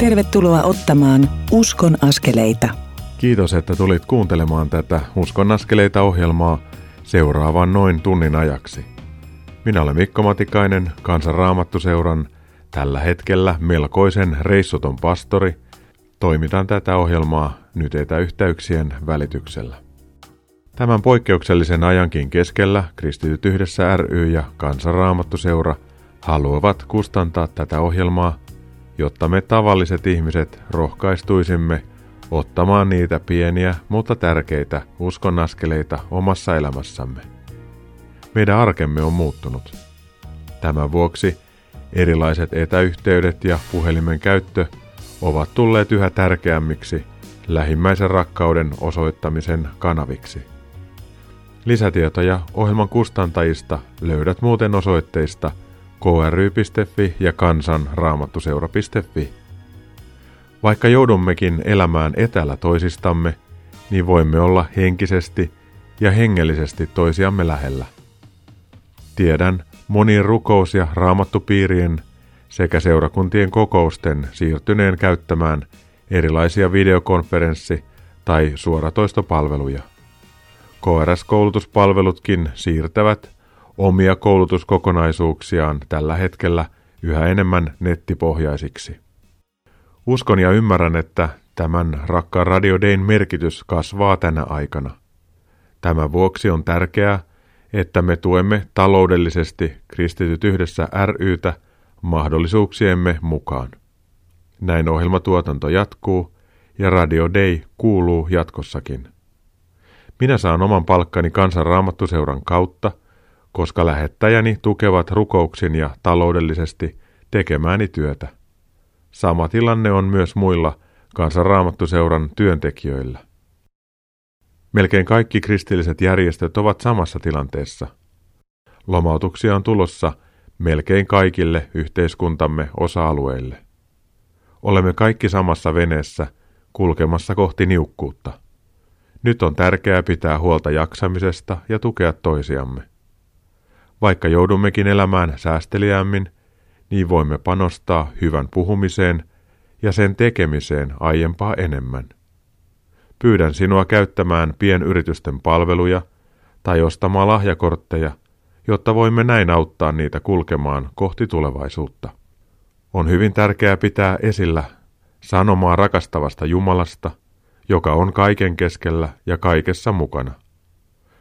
Tervetuloa ottamaan Uskon askeleita. Kiitos, että tulit kuuntelemaan tätä Uskon askeleita ohjelmaa seuraavan noin tunnin ajaksi. Minä olen Mikko Matikainen, Kansanraamattuseuran tällä hetkellä melkoisen reissuton pastori. Toimitan tätä ohjelmaa nyt etäyhteyksien välityksellä. Tämän poikkeuksellisen ajankin keskellä Kristityt yhdessä ry ja Kansanraamattuseura haluavat kustantaa tätä ohjelmaa, jotta me tavalliset ihmiset rohkaistuisimme ottamaan niitä pieniä, mutta tärkeitä uskonnaskeleita omassa elämässämme. Meidän arkemme on muuttunut. Tämän vuoksi erilaiset etäyhteydet ja puhelimen käyttö ovat tulleet yhä tärkeämmiksi lähimmäisen rakkauden osoittamisen kanaviksi. Lisätietoja ohjelman kustantajista löydät muuten osoitteista kry.fi ja kansanraamattuseura.fi. Vaikka joudummekin elämään etäällä toisistamme, niin voimme olla henkisesti ja hengellisesti toisiamme lähellä. Tiedän monien rukous- ja raamattupiirien sekä seurakuntien kokousten siirtyneen käyttämään erilaisia videokonferenssi- tai suoratoistopalveluja. KRS-koulutuspalvelutkin siirtävät omia koulutuskokonaisuuksiaan tällä hetkellä yhä enemmän nettipohjaisiksi. Uskon ja ymmärrän, että tämän rakkaan Radio Dayn merkitys kasvaa tänä aikana. Tämän vuoksi on tärkeää, että me tuemme taloudellisesti Kristityt yhdessä rytä mahdollisuuksiemme mukaan. Näin ohjelmatuotanto jatkuu ja Radio Day kuuluu jatkossakin. Minä saan oman palkkani kansanraamattuseuran kautta, koska lähettäjäni tukevat rukouksin ja taloudellisesti tekemääni työtä. Sama tilanne on myös muilla kansanraamattuseuran työntekijöillä. Melkein kaikki kristilliset järjestöt ovat samassa tilanteessa. Lomautuksia on tulossa melkein kaikille yhteiskuntamme osa-alueille. Olemme kaikki samassa veneessä kulkemassa kohti niukkuutta. Nyt on tärkeää pitää huolta jaksamisesta ja tukea toisiamme. Vaikka joudummekin elämään säästeliämmin, niin voimme panostaa hyvän puhumiseen ja sen tekemiseen aiempaa enemmän. Pyydän sinua käyttämään pienyritysten palveluja tai ostamaan lahjakortteja, jotta voimme näin auttaa niitä kulkemaan kohti tulevaisuutta. On hyvin tärkeää pitää esillä sanomaa rakastavasta Jumalasta, joka on kaiken keskellä ja kaikessa mukana.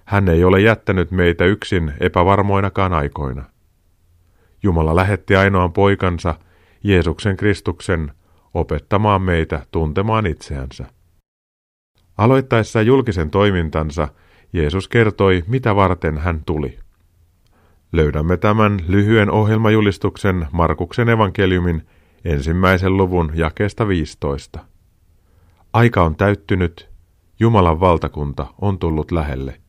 Hän ei ole jättänyt meitä yksin epävarmoinakaan aikoina. Jumala lähetti ainoan poikansa, Jeesuksen Kristuksen, opettamaan meitä tuntemaan itseänsä. Aloittaessa julkisen toimintansa Jeesus kertoi, mitä varten hän tuli. Löydämme tämän lyhyen ohjelmajulistuksen Markuksen evankeliumin ensimmäisen luvun jakeesta 15. Aika on täyttynyt, Jumalan valtakunta on tullut lähelle.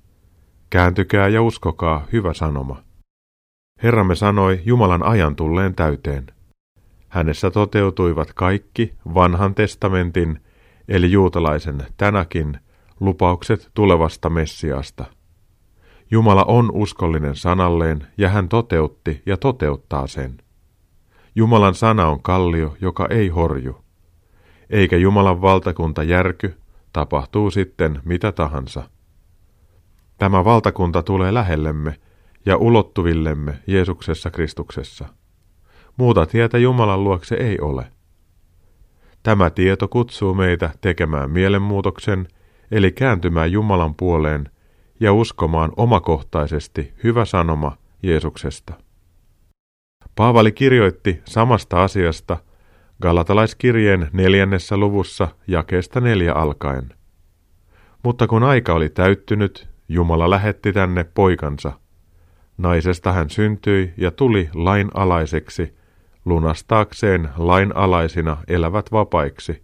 Kääntykää ja uskokaa hyvä sanoma. Herramme sanoi Jumalan ajan tulleen täyteen. Hänessä toteutuivat kaikki vanhan testamentin, eli juutalaisen tänäkin, lupaukset tulevasta Messiasta. Jumala on uskollinen sanalleen ja hän toteutti ja toteuttaa sen. Jumalan sana on kallio, joka ei horju. Eikä Jumalan valtakunta järky, tapahtuu sitten mitä tahansa. Tämä valtakunta tulee lähellemme ja ulottuvillemme Jeesuksessa Kristuksessa. Muuta tietä Jumalan luokse ei ole. Tämä tieto kutsuu meitä tekemään mielenmuutoksen, eli kääntymään Jumalan puoleen ja uskomaan omakohtaisesti hyvä sanoma Jeesuksesta. Paavali kirjoitti samasta asiasta Galatalaiskirjeen neljännessä luvussa jakeesta neljä alkaen. Mutta kun aika oli täyttynyt, Jumala lähetti tänne poikansa. Naisesta hän syntyi ja tuli lainalaiseksi, lunastaakseen lainalaisina elävät vapaiksi,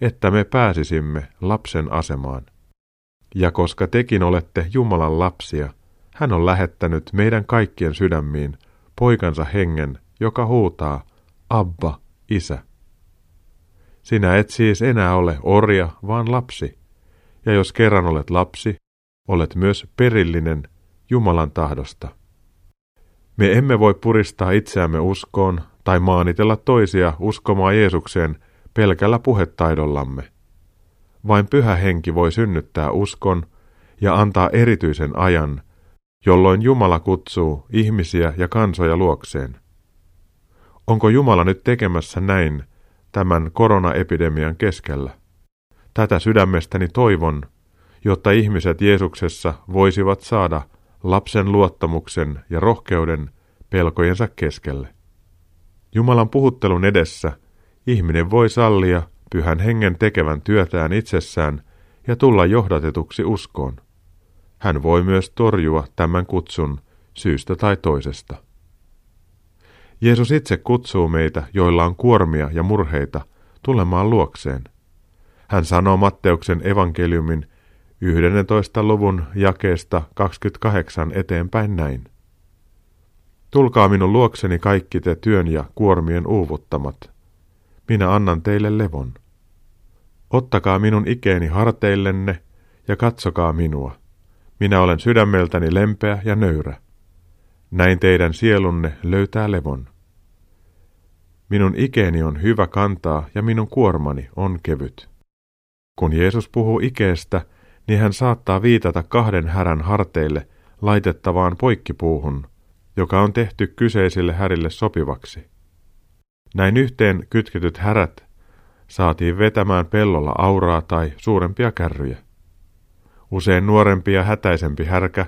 että me pääsisimme lapsen asemaan. Ja koska tekin olette Jumalan lapsia, hän on lähettänyt meidän kaikkien sydämiin poikansa hengen, joka huutaa, Abba, isä. Sinä et siis enää ole orja, vaan lapsi. Ja jos kerran olet lapsi, olet myös perillinen Jumalan tahdosta. Me emme voi puristaa itseämme uskoon tai maanitella toisia uskomaan Jeesukseen pelkällä puhetaidollamme. Vain pyhä henki voi synnyttää uskon ja antaa erityisen ajan, jolloin Jumala kutsuu ihmisiä ja kansoja luokseen. Onko Jumala nyt tekemässä näin tämän koronaepidemian keskellä? Tätä sydämestäni toivon, jotta ihmiset Jeesuksessa voisivat saada lapsen luottamuksen ja rohkeuden pelkojensa keskelle. Jumalan puhuttelun edessä ihminen voi sallia pyhän hengen tekevän työtään itsessään ja tulla johdatetuksi uskoon. Hän voi myös torjua tämän kutsun syystä tai toisesta. Jeesus itse kutsuu meitä, joilla on kuormia ja murheita, tulemaan luokseen. Hän sanoo Matteuksen evankeliumin 11. luvun jakeesta 28 eteenpäin näin. Tulkaa minun luokseni kaikki te työn ja kuormien uuvuttamat. Minä annan teille levon. Ottakaa minun ikeeni harteillenne ja katsokaa minua. Minä olen sydämeltäni lempeä ja nöyrä. Näin teidän sielunne löytää levon. Minun ikeeni on hyvä kantaa ja minun kuormani on kevyt. Kun Jeesus puhuu ikeestä, niin hän saattaa viitata kahden härän harteille laitettavaan poikkipuuhun, joka on tehty kyseisille härille sopivaksi. Näin yhteen kytketyt härät saatiin vetämään pellolla auraa tai suurempia kärryjä. Usein nuorempi ja hätäisempi härkä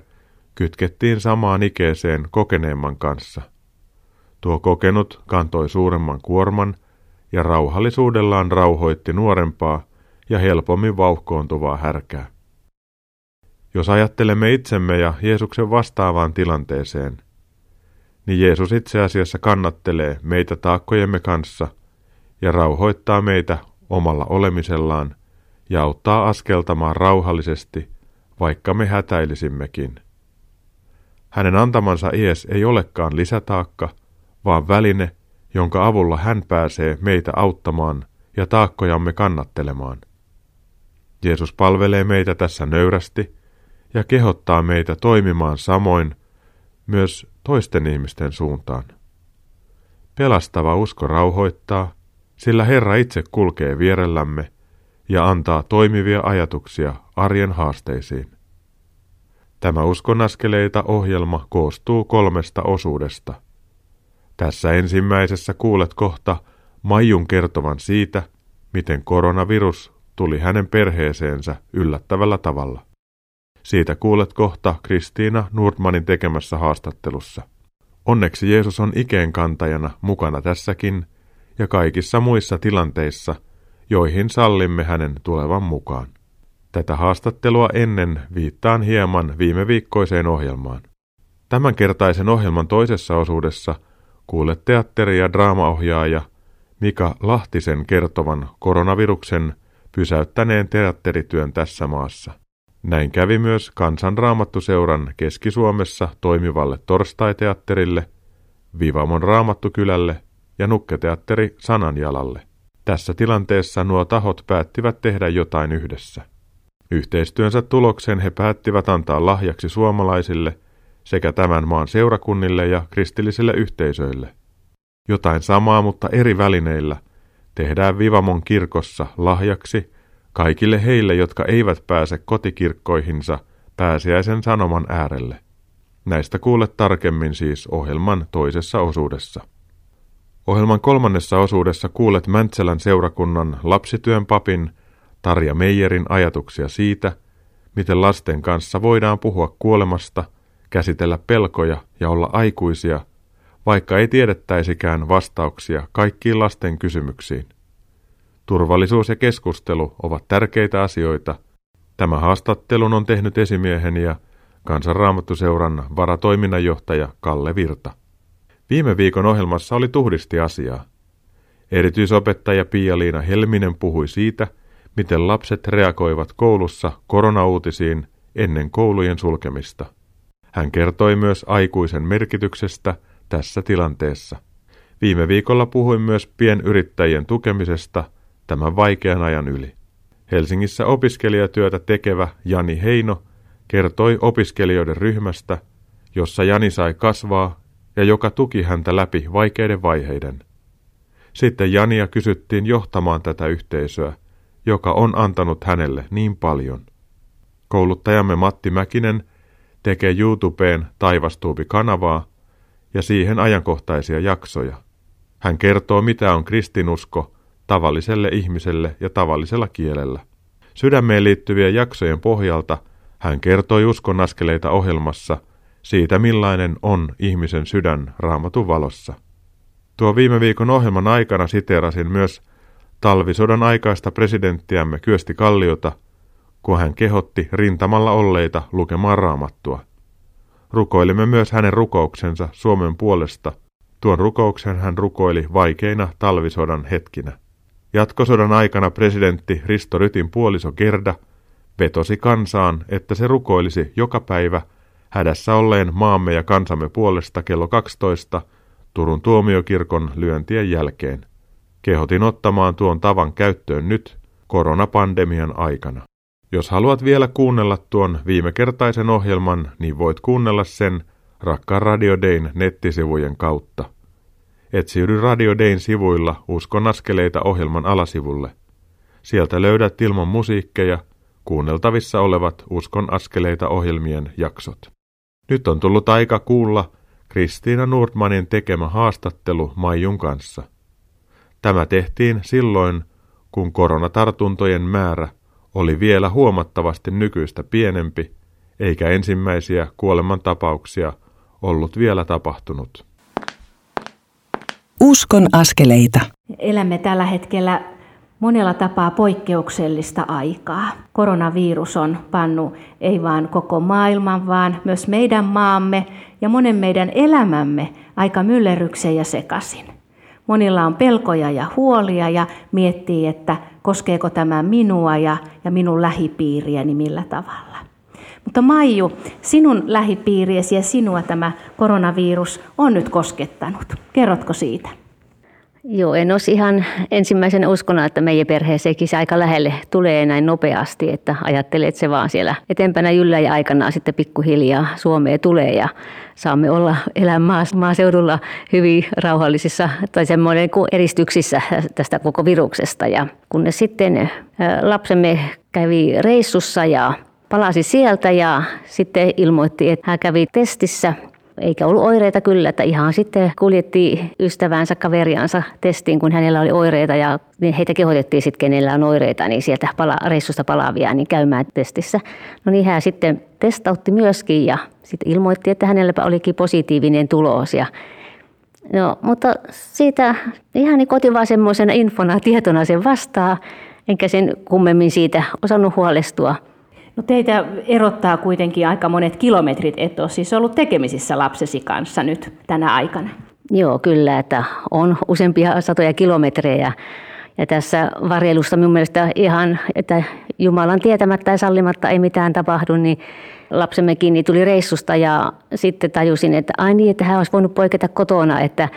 kytkettiin samaan ikeeseen kokeneemman kanssa. Tuo kokenut kantoi suuremman kuorman ja rauhallisuudellaan rauhoitti nuorempaa ja helpommin vauhkoontuvaa härkää. Jos ajattelemme itsemme ja Jeesuksen vastaavaan tilanteeseen, niin Jeesus itse asiassa kannattelee meitä taakkojemme kanssa ja rauhoittaa meitä omalla olemisellaan ja auttaa askeltamaan rauhallisesti, vaikka me hätäilisimmekin. Hänen antamansa ies ei olekaan lisätaakka, vaan väline, jonka avulla hän pääsee meitä auttamaan ja taakkojamme kannattelemaan. Jeesus palvelee meitä tässä nöyrästi ja kehottaa meitä toimimaan samoin myös toisten ihmisten suuntaan. Pelastava usko rauhoittaa, sillä Herra itse kulkee vierellämme ja antaa toimivia ajatuksia arjen haasteisiin. Tämä uskonaskeleita ohjelma koostuu kolmesta osuudesta. Tässä ensimmäisessä kuulet kohta Maijun kertovan siitä, miten koronavirus tuli hänen perheeseensä yllättävällä tavalla. Siitä kuulet kohta Kristiina Nordmanin tekemässä haastattelussa. Onneksi Jeesus on ikeenkantajana mukana tässäkin ja kaikissa muissa tilanteissa, joihin sallimme hänen tulevan mukaan. Tätä haastattelua ennen viittaan hieman viime viikkoiseen ohjelmaan. Tämänkertaisen ohjelman toisessa osuudessa kuulet teatteri- ja draamaohjaaja Mika Lahtisen kertovan koronaviruksen pysäyttäneen teatterityön tässä maassa. Näin kävi myös Kansanraamattuseuran Keski-Suomessa toimivalle torstaiteatterille, Vivamon raamattukylälle ja nukketeatteri Sananjalalle. Tässä tilanteessa nuo tahot päättivät tehdä jotain yhdessä. Yhteistyönsä tuloksen he päättivät antaa lahjaksi suomalaisille sekä tämän maan seurakunnille ja kristillisille yhteisöille. Jotain samaa, mutta eri välineillä tehdään Vivamon kirkossa lahjaksi kaikille heille, jotka eivät pääse kotikirkkoihinsa pääsiäisen sanoman äärelle. Näistä kuulet tarkemmin siis ohjelman toisessa osuudessa. Ohjelman kolmannessa osuudessa kuulet Mäntsälän seurakunnan lapsityön papin Tarja Meijerin ajatuksia siitä, miten lasten kanssa voidaan puhua kuolemasta, käsitellä pelkoja ja olla aikuisia, vaikka ei tiedettäisikään vastauksia kaikkiin lasten kysymyksiin. Turvallisuus ja keskustelu ovat tärkeitä asioita. Tämä haastattelun on tehnyt esimieheni ja kansanraamattuseuran varatoiminnanjohtaja Kalle Virta. Viime viikon ohjelmassa oli tuhdisti asiaa. Erityisopettaja Pia-Liina Helminen puhui siitä, miten lapset reagoivat koulussa koronauutisiin ennen koulujen sulkemista. Hän kertoi myös aikuisen merkityksestä tässä tilanteessa. Viime viikolla puhuin myös pienyrittäjien tukemisesta – tämän vaikean ajan yli. Helsingissä opiskelijatyötä tekevä Jani Heino kertoi opiskelijoiden ryhmästä, jossa Jani sai kasvaa ja joka tuki häntä läpi vaikeiden vaiheiden. Sitten Jania kysyttiin johtamaan tätä yhteisöä, joka on antanut hänelle niin paljon. Kouluttajamme Matti Mäkinen tekee YouTubeen Taivastuubi-kanavaa ja siihen ajankohtaisia jaksoja. Hän kertoo, mitä on kristinusko tavalliselle ihmiselle ja tavallisella kielellä. Sydämeen liittyvien jaksojen pohjalta hän kertoi uskon askeleita ohjelmassa siitä, millainen on ihmisen sydän raamatun valossa. Tuo viime viikon ohjelman aikana siteerasin myös talvisodan aikaista presidenttiämme Kyösti Kalliota, kun hän kehotti rintamalla olleita lukemaan raamattua. Rukoilimme myös hänen rukouksensa Suomen puolesta. Tuon rukouksen hän rukoili vaikeina talvisodan hetkinä. Jatkosodan aikana presidentti Risto Rytin puoliso Gerda vetosi kansaan, että se rukoilisi joka päivä hädässä olleen maamme ja kansamme puolesta kello 12 Turun tuomiokirkon lyöntien jälkeen. Kehotin ottamaan tuon tavan käyttöön nyt koronapandemian aikana. Jos haluat vielä kuunnella tuon viimekertaisen ohjelman, niin voit kuunnella sen Rakkaan Radio Dayn nettisivujen kautta. Etsiydy Radio Dayn sivuilla Uskon askeleita ohjelman alasivulle. Sieltä löydät ilman musiikkeja kuunneltavissa olevat Uskon askeleita ohjelmien jaksot. Nyt on tullut aika kuulla Kristiina Nordmanin tekemä haastattelu Maijun kanssa. Tämä tehtiin silloin, kun koronatartuntojen määrä oli vielä huomattavasti nykyistä pienempi, eikä ensimmäisiä kuolemantapauksia ollut vielä tapahtunut. Uskon askeleita. Elämme tällä hetkellä monella tapaa poikkeuksellista aikaa. Koronavirus on pannu ei vain koko maailman, vaan myös meidän maamme ja monen meidän elämämme aika myllerrykseen ja sekaisin. Monilla on pelkoja ja huolia ja miettii, että koskeeko tämä minua ja, ja minun lähipiiriäni millä tavalla. Mutta Maiju, sinun lähipiiriesi ja sinua tämä koronavirus on nyt koskettanut. Kerrotko siitä? Joo, en olisi ihan ensimmäisenä uskona, että meidän perheeseenkin se aika lähelle tulee näin nopeasti, että ajattelee, että se vaan siellä eteenpäin jyllä ja aikanaan sitten pikkuhiljaa Suomeen tulee ja saamme olla elää maaseudulla hyvin rauhallisissa tai semmoinen eristyksissä tästä koko viruksesta. Ja kunnes sitten lapsemme kävi reissussa ja palasi sieltä ja sitten ilmoitti, että hän kävi testissä eikä ollut oireita kyllä, että ihan sitten kuljetti ystävänsä, kaveriansa testiin, kun hänellä oli oireita ja heitä kehotettiin sitten, kenellä on oireita, niin sieltä pala, reissusta palaavia, niin käymään testissä. No niin hän sitten testautti myöskin ja sitten ilmoitti, että hänellä olikin positiivinen tulos ja No, mutta siitä ihan niin kotiin vaan semmoisena infona, tietona sen vastaa, enkä sen kummemmin siitä osannut huolestua. No teitä erottaa kuitenkin aika monet kilometrit, et ole siis ollut tekemisissä lapsesi kanssa nyt tänä aikana. Joo, kyllä, että on useampia satoja kilometrejä. Ja tässä varjelusta minun mielestä ihan, että Jumalan tietämättä ja sallimatta ei mitään tapahdu, niin lapsemme kiinni tuli reissusta ja sitten tajusin, että ai niin, että hän olisi voinut poiketa kotona, että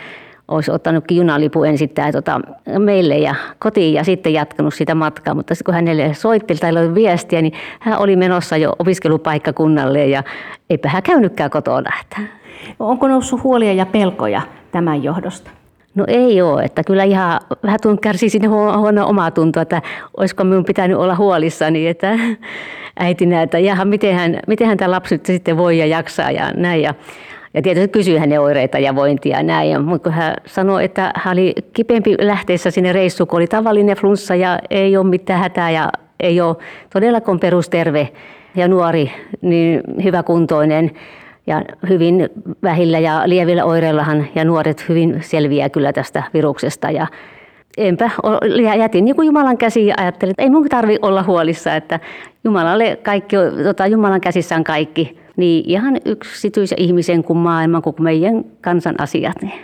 olisi ottanutkin junalipun ensin tää, tota, meille ja kotiin ja sitten jatkanut sitä matkaa. Mutta sitten kun hänelle soitti tai oli viestiä, niin hän oli menossa jo opiskelupaikkakunnalle ja eipä hän käynytkään kotona. Onko noussut huolia ja pelkoja tämän johdosta? No ei ole, että kyllä ihan vähän tuon kärsii sinne huono omaa tuntoa, että olisiko minun pitänyt olla huolissani, että äitinä, että jaha, miten mitenhän tämä lapsi sitten voi ja jaksaa ja näin. Ja ja tietysti kysyi hänen oireita ja vointia ja näin. Mutta kun hän sanoi, että hän oli kipeämpi lähteessä sinne reissuun, kun oli tavallinen flunssa ja ei ole mitään hätää ja ei ole todellakaan perusterve ja nuori, niin hyväkuntoinen ja hyvin vähillä ja lievillä oireillahan ja nuoret hyvin selviää kyllä tästä viruksesta. Ja enpä jätin niin kuin Jumalan käsiin ja ajattelin, että ei minun tarvi olla huolissa, että Jumalalle kaikki, tota, Jumalan käsissä on kaikki niin ihan yksityisen ihmisen kuin maailman, kuin meidän kansan asiat. Niin.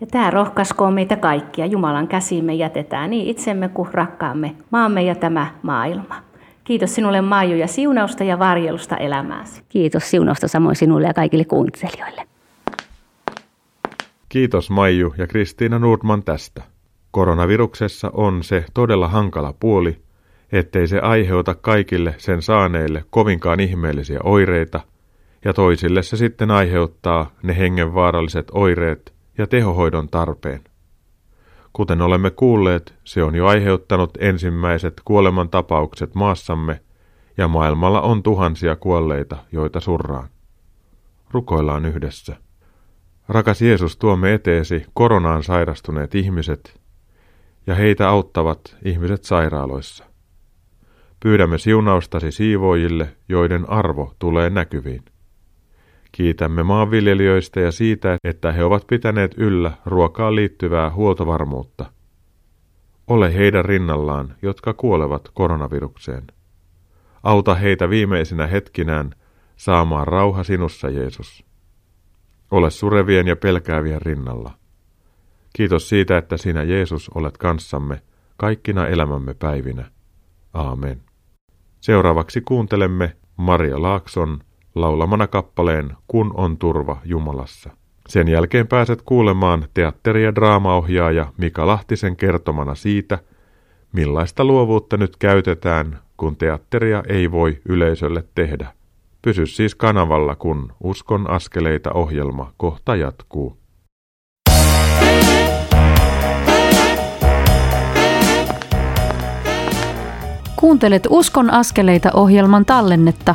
Ja tämä rohkaiskoo meitä kaikkia. Jumalan käsiin me jätetään niin itsemme kuin rakkaamme maamme ja tämä maailma. Kiitos sinulle Maiju ja siunausta ja varjelusta elämääsi. Kiitos siunausta samoin sinulle ja kaikille kuuntelijoille. Kiitos Maiju ja Kristiina Nordman tästä. Koronaviruksessa on se todella hankala puoli, ettei se aiheuta kaikille sen saaneille kovinkaan ihmeellisiä oireita, ja toisille se sitten aiheuttaa ne hengenvaaralliset oireet ja tehohoidon tarpeen. Kuten olemme kuulleet, se on jo aiheuttanut ensimmäiset kuolemantapaukset maassamme ja maailmalla on tuhansia kuolleita, joita surraan. Rukoillaan yhdessä. Rakas Jeesus, tuomme eteesi koronaan sairastuneet ihmiset ja heitä auttavat ihmiset sairaaloissa. Pyydämme siunaustasi siivoojille, joiden arvo tulee näkyviin. Kiitämme maanviljelijöistä ja siitä, että he ovat pitäneet yllä ruokaan liittyvää huoltovarmuutta. Ole heidän rinnallaan, jotka kuolevat koronavirukseen. Auta heitä viimeisinä hetkinään saamaan rauha sinussa, Jeesus. Ole surevien ja pelkäävien rinnalla. Kiitos siitä, että sinä Jeesus olet kanssamme kaikkina elämämme päivinä. Aamen. Seuraavaksi kuuntelemme Maria Laakson laulamana kappaleen Kun on turva Jumalassa. Sen jälkeen pääset kuulemaan teatteri- ja draamaohjaaja Mika Lahtisen kertomana siitä, millaista luovuutta nyt käytetään, kun teatteria ei voi yleisölle tehdä. Pysy siis kanavalla, kun Uskon askeleita ohjelma kohta jatkuu. Kuuntelet Uskon askeleita ohjelman tallennetta,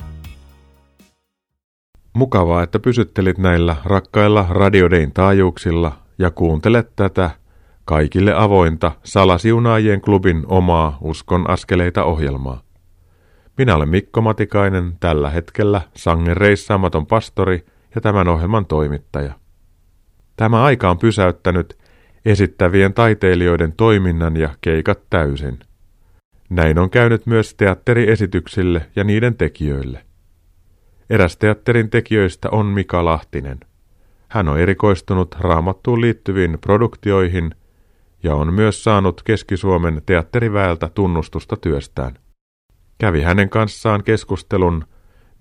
Mukavaa, että pysyttelit näillä rakkailla radiodein taajuuksilla ja kuuntelet tätä kaikille avointa Salasiunaajien klubin omaa Uskon askeleita ohjelmaa. Minä olen Mikko Matikainen, tällä hetkellä sangen reissaamaton pastori ja tämän ohjelman toimittaja. Tämä aika on pysäyttänyt esittävien taiteilijoiden toiminnan ja keikat täysin. Näin on käynyt myös teatteriesityksille ja niiden tekijöille. Eräs teatterin tekijöistä on Mika Lahtinen. Hän on erikoistunut raamattuun liittyviin produktioihin ja on myös saanut Keski-Suomen teatteriväeltä tunnustusta työstään. Kävi hänen kanssaan keskustelun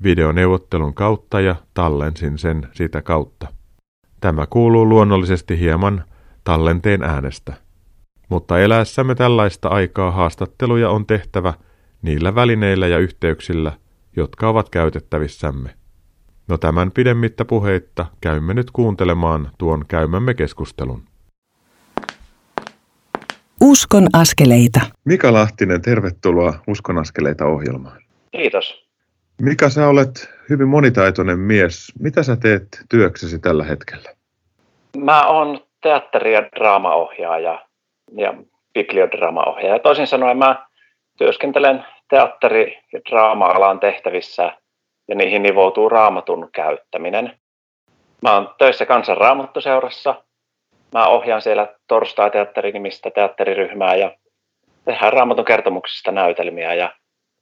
videoneuvottelun kautta ja tallensin sen sitä kautta. Tämä kuuluu luonnollisesti hieman tallenteen äänestä. Mutta eläessämme tällaista aikaa haastatteluja on tehtävä niillä välineillä ja yhteyksillä, jotka ovat käytettävissämme. No tämän pidemmittä puheitta käymme nyt kuuntelemaan tuon käymämme keskustelun. Uskon askeleita. Mika Lahtinen, tervetuloa Uskon askeleita ohjelmaan. Kiitos. Mika, sä olet hyvin monitaitoinen mies. Mitä sä teet työksesi tällä hetkellä? Mä oon teatteri- ja draamaohjaaja ja bibliodraamaohjaaja. Toisin sanoen mä työskentelen teatteri- ja draama-alan tehtävissä ja niihin nivoutuu raamatun käyttäminen. Mä oon töissä Kansan raamattuseurassa. Mä ohjaan siellä Torstai-teatteri-nimistä teatteriryhmää ja tehdään raamatun kertomuksista näytelmiä ja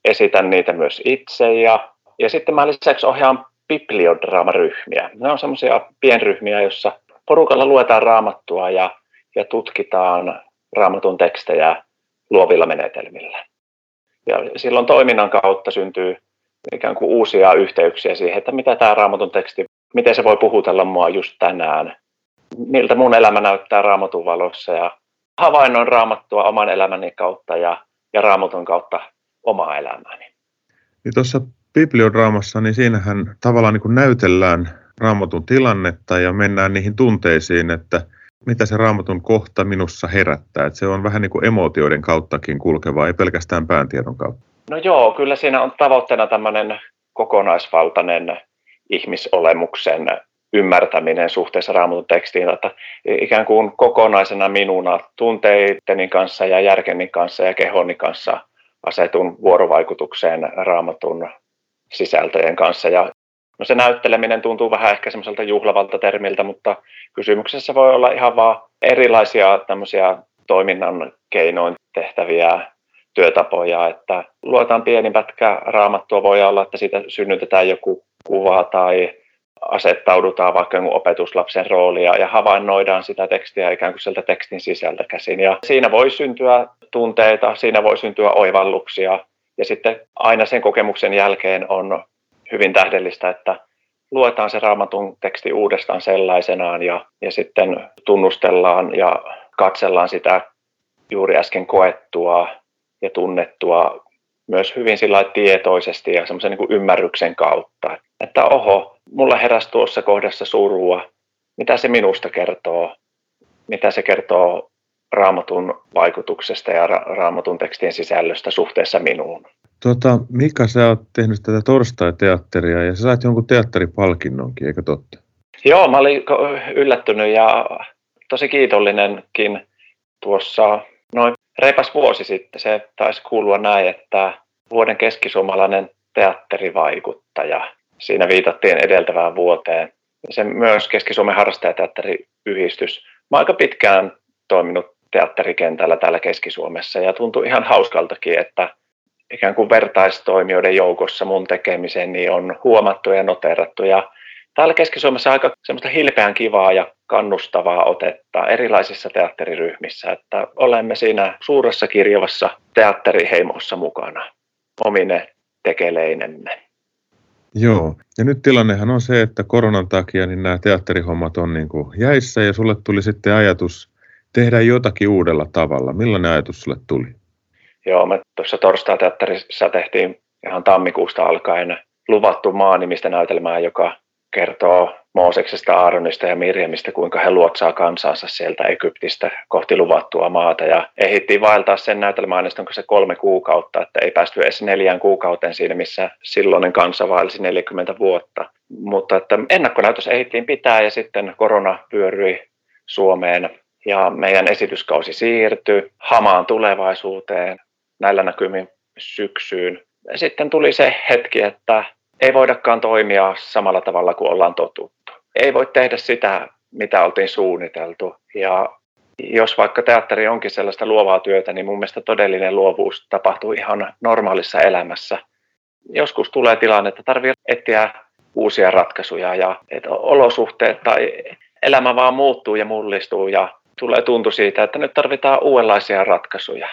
esitän niitä myös itse. Ja, ja sitten mä lisäksi ohjaan bibliodraamaryhmiä. Ne on semmoisia pienryhmiä, joissa porukalla luetaan raamattua ja, ja tutkitaan raamatun tekstejä luovilla menetelmillä. Ja silloin toiminnan kautta syntyy ikään kuin uusia yhteyksiä siihen, että mitä tämä raamatun teksti, miten se voi puhutella mua just tänään, miltä mun elämä näyttää raamatun valossa ja havainnoin raamattua oman elämäni kautta ja, ja raamatun kautta omaa elämääni. Niin tuossa bibliodraamassa, niin siinähän tavallaan niin kuin näytellään raamatun tilannetta ja mennään niihin tunteisiin, että mitä se raamatun kohta minussa herättää. Että se on vähän niin kuin emootioiden kauttakin kulkevaa, ei pelkästään pääntiedon kautta. No joo, kyllä siinä on tavoitteena tämmöinen kokonaisvaltainen ihmisolemuksen ymmärtäminen suhteessa raamatun tekstiin, että ikään kuin kokonaisena minuna tunteiteni kanssa ja järkeni kanssa ja kehoni kanssa asetun vuorovaikutukseen raamatun sisältöjen kanssa. Ja no se näytteleminen tuntuu vähän ehkä semmoiselta juhlavalta termiltä, mutta kysymyksessä voi olla ihan vaan erilaisia tämmöisiä toiminnan keinoin tehtäviä työtapoja, että luetaan pieni pätkä raamattua, voi olla, että siitä synnytetään joku kuva tai asettaudutaan vaikka opetuslapsen roolia ja havainnoidaan sitä tekstiä ikään kuin sieltä tekstin sisältä käsin. Ja siinä voi syntyä tunteita, siinä voi syntyä oivalluksia Ja sitten aina sen kokemuksen jälkeen on hyvin tähdellistä, että luetaan se raamatun teksti uudestaan sellaisenaan ja, ja sitten tunnustellaan ja katsellaan sitä juuri äsken koettua ja tunnettua myös hyvin sillä tietoisesti ja semmoisen niin ymmärryksen kautta. Että oho, mulla heräsi tuossa kohdassa surua. Mitä se minusta kertoo? Mitä se kertoo raamatun vaikutuksesta ja ra- raamatun tekstien sisällöstä suhteessa minuun? Tota, Mika, sä oot tehnyt tätä torstai-teatteria ja sä sait jonkun teatteripalkinnonkin, eikö totta? Joo, mä olin yllättynyt ja tosi kiitollinenkin tuossa noin reipas vuosi sitten. Se taisi kuulua näin, että vuoden keskisuomalainen teatterivaikuttaja. Siinä viitattiin edeltävään vuoteen. Se myös Keski-Suomen harrastajateatteriyhdistys. Mä aika pitkään toiminut teatterikentällä täällä Keski-Suomessa ja tuntui ihan hauskaltakin, että ikään kuin vertaistoimijoiden joukossa mun tekemiseni on huomattu ja noterattu. Ja täällä Keski-Suomessa aika semmoista hilpeän kivaa ja kannustavaa otetta erilaisissa teatteriryhmissä, että olemme siinä suuressa kirjavassa teatteriheimossa mukana omine tekeleinemme. Joo, ja nyt tilannehan on se, että koronan takia niin nämä teatterihommat on niin kuin jäissä ja sulle tuli sitten ajatus tehdä jotakin uudella tavalla. Millainen ajatus sulle tuli? Joo, me tuossa torstai-teatterissa tehtiin ihan tammikuusta alkaen luvattu maanimistä näytelmää, joka kertoo Mooseksesta, Aaronista ja Mirjamista, kuinka he luotsaa kansansa sieltä Egyptistä kohti luvattua maata. Ja ehdittiin vaeltaa sen näytelmäaineiston kanssa kolme kuukautta, että ei päästy edes neljään kuukauteen siinä, missä silloinen kansa vaelsi 40 vuotta. Mutta että ennakkonäytös ehdittiin pitää ja sitten korona pyöryi Suomeen ja meidän esityskausi siirtyi hamaan tulevaisuuteen näillä näkymin syksyyn. Sitten tuli se hetki, että ei voidakaan toimia samalla tavalla kuin ollaan totuttu. Ei voi tehdä sitä, mitä oltiin suunniteltu. Ja jos vaikka teatteri onkin sellaista luovaa työtä, niin mun mielestä todellinen luovuus tapahtuu ihan normaalissa elämässä. Joskus tulee tilanne, että tarvii etsiä uusia ratkaisuja ja että olosuhteet tai elämä vaan muuttuu ja mullistuu ja tulee tuntu siitä, että nyt tarvitaan uudenlaisia ratkaisuja.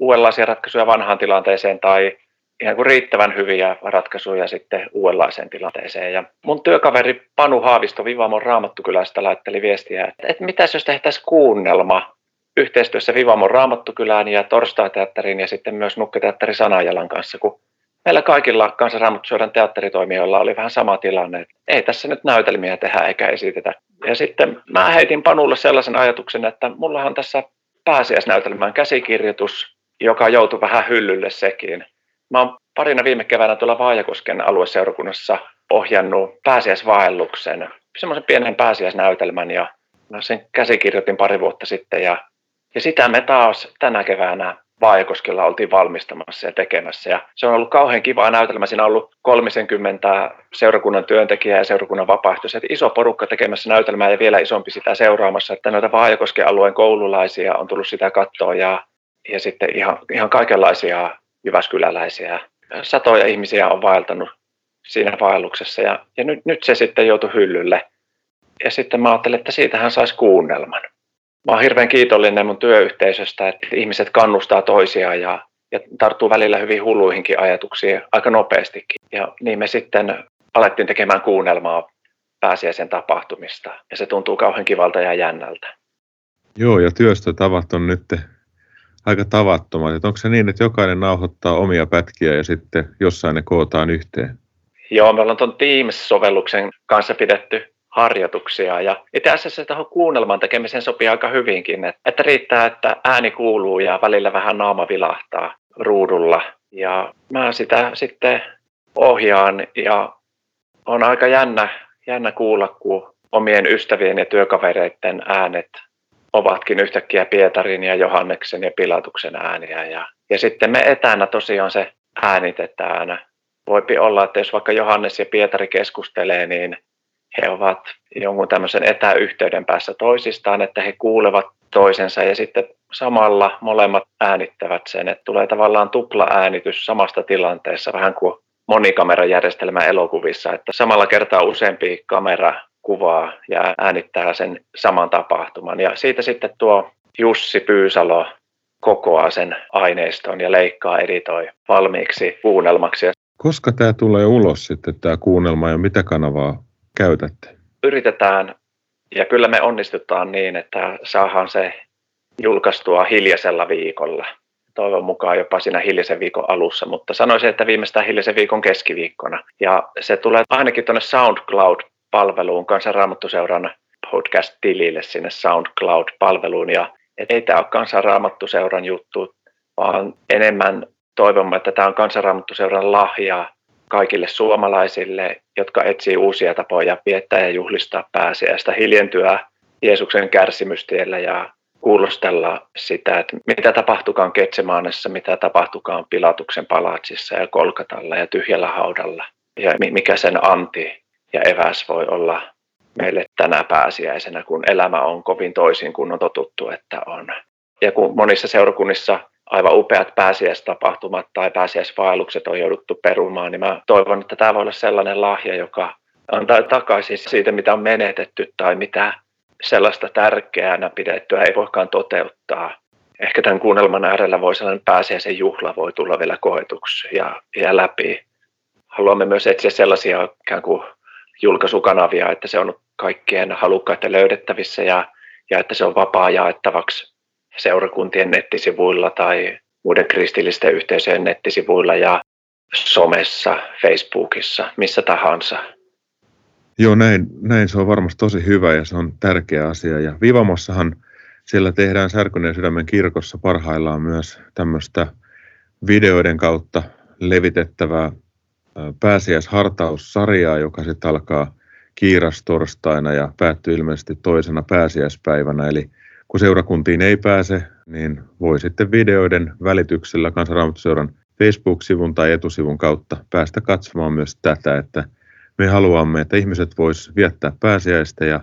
Uudenlaisia ratkaisuja vanhaan tilanteeseen tai ihan kuin riittävän hyviä ratkaisuja sitten uudenlaiseen tilanteeseen. Ja mun työkaveri Panu Haavisto Vivamon Raamattukylästä laitteli viestiä, että, että mitä jos tehtäisiin kuunnelma yhteistyössä Vivamon Raamattukylään ja Torstai-teatterin ja sitten myös Nukketeatteri Sanajalan kanssa, kun meillä kaikilla kansanraamattusyödän teatteritoimijoilla oli vähän sama tilanne, että ei tässä nyt näytelmiä tehdä eikä esitetä. Ja sitten mä heitin Panulle sellaisen ajatuksen, että mullahan tässä pääsiäisnäytelmän käsikirjoitus, joka joutui vähän hyllylle sekin. Mä oon parina viime keväänä tuolla Vaajakosken alueseurakunnassa ohjannut pääsiäisvaelluksen, semmoisen pienen pääsiäisnäytelmän ja mä sen käsikirjoitin pari vuotta sitten ja, ja sitä me taas tänä keväänä Vaajakoskella oltiin valmistamassa ja tekemässä. Ja se on ollut kauhean kiva näytelmä. Siinä on ollut 30 seurakunnan työntekijää ja seurakunnan vapaaehtoiset. Iso porukka tekemässä näytelmää ja vielä isompi sitä seuraamassa. Että noita Vaajakosken alueen koululaisia on tullut sitä kattoa ja, ja sitten ihan, ihan kaikenlaisia Jyväskyläläisiä. Satoja ihmisiä on vaeltanut siinä vaelluksessa ja, ja nyt, nyt se sitten joutui hyllylle. Ja sitten mä ajattelin, että siitähän saisi kuunnelman. Mä oon hirveän kiitollinen mun työyhteisöstä, että ihmiset kannustaa toisiaan ja, ja tarttuu välillä hyvin hulluihinkin ajatuksiin aika nopeastikin. Ja niin me sitten alettiin tekemään kuunnelmaa pääsiäisen tapahtumista ja se tuntuu kauhean kivalta ja jännältä. Joo, ja työstötavat on nyt aika tavattomat. Että onko se niin, että jokainen nauhoittaa omia pätkiä ja sitten jossain ne kootaan yhteen? Joo, me ollaan tuon Teams-sovelluksen kanssa pidetty harjoituksia ja itse asiassa tuohon kuunnelman tekemiseen sopii aika hyvinkin, että riittää, että ääni kuuluu ja välillä vähän naama vilahtaa ruudulla ja mä sitä sitten ohjaan ja on aika jännä, jännä kuulla, kun omien ystävien ja työkavereiden äänet ovatkin yhtäkkiä Pietarin ja Johanneksen ja Pilatuksen ääniä. Ja, ja sitten me etänä tosiaan se äänitetään. Voipi olla, että jos vaikka Johannes ja Pietari keskustelee, niin he ovat jonkun tämmöisen etäyhteyden päässä toisistaan, että he kuulevat toisensa ja sitten samalla molemmat äänittävät sen, että tulee tavallaan tupla äänitys samasta tilanteessa, vähän kuin monikamerajärjestelmä elokuvissa, että samalla kertaa useampi kamera kuvaa ja äänittää sen saman tapahtuman. Ja siitä sitten tuo Jussi Pyysalo kokoaa sen aineiston ja leikkaa, editoi valmiiksi kuunnelmaksi. Koska tämä tulee ulos sitten tämä kuunnelma ja mitä kanavaa käytätte? Yritetään ja kyllä me onnistutaan niin, että saadaan se julkaistua hiljaisella viikolla. Toivon mukaan jopa siinä hiljaisen viikon alussa, mutta sanoisin, että viimeistään hiljaisen viikon keskiviikkona. Ja se tulee ainakin tuonne SoundCloud-palveluun, kansanraamattuseuran podcast-tilille sinne SoundCloud-palveluun. Ja ei tämä ole kansanraamattuseuran juttu, vaan enemmän toivomme, että tämä on kansanraamattuseuran lahja kaikille suomalaisille, jotka etsii uusia tapoja viettää ja juhlistaa pääsiäistä, hiljentyä Jeesuksen kärsimystiellä ja kuulostella sitä, että mitä tapahtukaan Ketsemaanessa, mitä tapahtukaan Pilatuksen palatsissa ja Kolkatalla ja tyhjällä haudalla ja mikä sen anti ja eväs voi olla meille tänä pääsiäisenä, kun elämä on kovin toisin kuin on totuttu, että on. Ja kun monissa seurakunnissa aivan upeat pääsiäistapahtumat tai pääsiäisvaellukset on jouduttu perumaan, niin mä toivon, että tämä voi olla sellainen lahja, joka antaa takaisin siitä, mitä on menetetty tai mitä sellaista tärkeänä pidettyä ei voikaan toteuttaa. Ehkä tämän kuunnelman äärellä voi sellainen pääsiäisen juhla voi tulla vielä koetuksi ja, ja läpi. Haluamme myös etsiä sellaisia ikään kuin julkaisukanavia, että se on kaikkien halukkaiden löydettävissä ja, ja että se on vapaa jaettavaksi seurakuntien nettisivuilla tai muiden kristillisten yhteisöjen nettisivuilla ja somessa, Facebookissa, missä tahansa. Joo, näin, näin se on varmasti tosi hyvä ja se on tärkeä asia. Ja Vivamossahan siellä tehdään Särkyneen sydämen kirkossa parhaillaan myös tämmöistä videoiden kautta levitettävää pääsiäishartaussarjaa, joka sitten alkaa kiirastorstaina ja päättyy ilmeisesti toisena pääsiäispäivänä. Eli kun seurakuntiin ei pääse, niin voi sitten videoiden välityksellä Kansanraamattoseuran Facebook-sivun tai etusivun kautta päästä katsomaan myös tätä, että me haluamme, että ihmiset vois viettää pääsiäistä ja